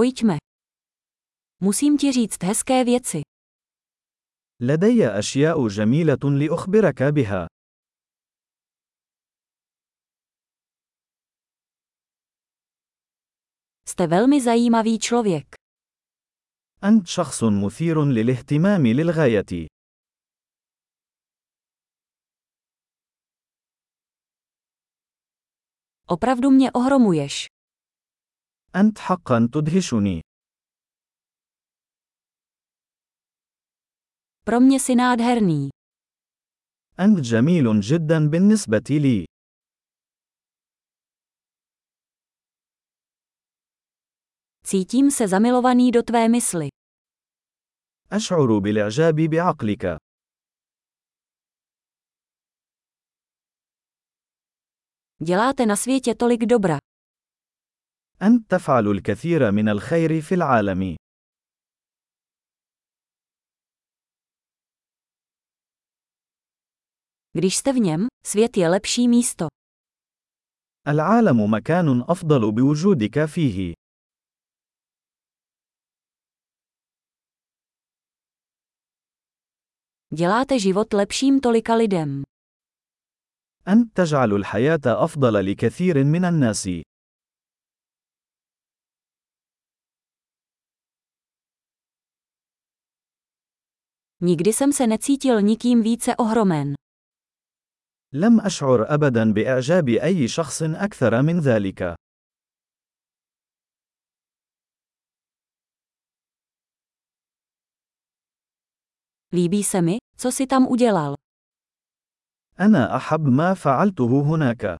Pojďme. Musím ti říct hezké věci. لدي أشياء جميلة لأخبرك بها. Jste velmi zajímavý člověk. أنت شخص مثير للاهتمام للغاية. Opravdu mě ohromuješ. أنت حقا تدهشني. Pro mě si nádherný. أنت جميل جدا بالنسبة لي. Cítím se zamilovaný do tvé mysli. أشعر بالإعجاب بعقلك. Děláte na světě tolik dobra. أنت تفعل الكثير من الخير في العالم. Když jste v něm, svět je lepší místo. العالم مكان أفضل بوجودك فيه. Děláte život lepším tolika lidem. أنت تجعل الحياة أفضل لكثير من الناس. Nikdy jsem se necítil nikým více ohromen. لم أشعر أبدا بإعجاب أي شخص أكثر من ذلك. Líbí se mi, co si tam udělal. أنا أحب ما فعلته هناك.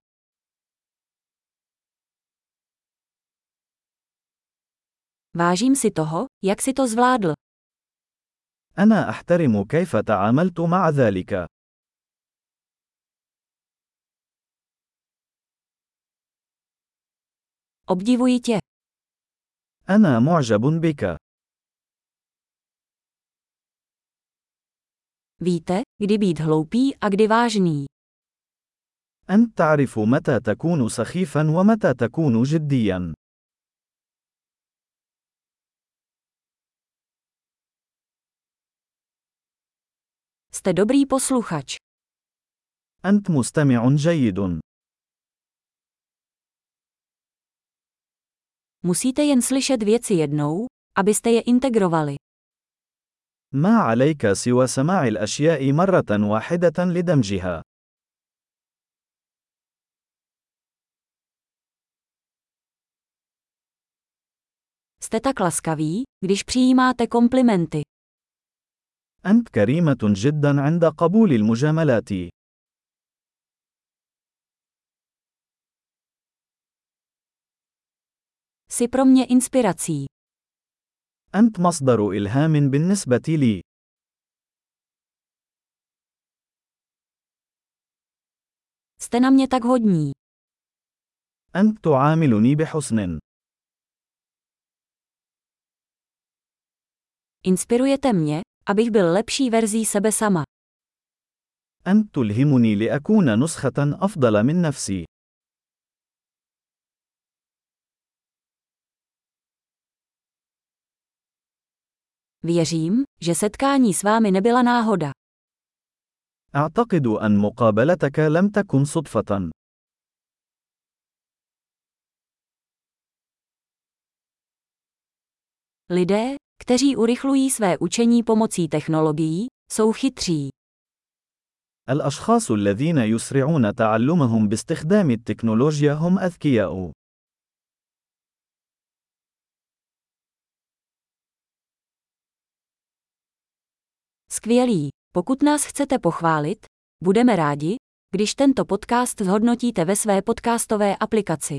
Vážím si toho, jak si to zvládl. أنا أحترم كيف تعاملت مع ذلك. Obdivuji tě. أنا معجب بك. Víte, kdy být hloupý a kdy vážný. أنت تعرف متى تكون سخيفا ومتى تكون جديا. Jste dobrý posluchač. أنت مستمع جيد. Musíte jen slyšet věci jednou, abyste je integrovali. ما عليك سوى سماع الأشياء مرة واحدة لدمجها. Jste tak laskaví, když přijímáte komplimenty. أنت كريمة جدا عند قبول المجاملات. Jsi pro mě inspirací. أنت مصدر إلهام بالنسبة لي. Jste na mě tak hodní. أنت تعاملني بحسن. Inspirujete mě, abych byl lepší verzí sebe sama. أنت تلهمني لأكون نسخة أفضل من نفسي. Věřím, že setkání s vámi nebyla náhoda. أعتقد أن مقابلتك لم تكن صدفة. Lidé, kteří urychlují své učení pomocí technologií, jsou chytří. الأشخاص الذين يسرعون تعلمهم باستخدام التكنولوجيا هم أذكياء. Skvělý. Pokud nás chcete pochválit, budeme rádi, když tento podcast zhodnotíte ve své podcastové aplikaci.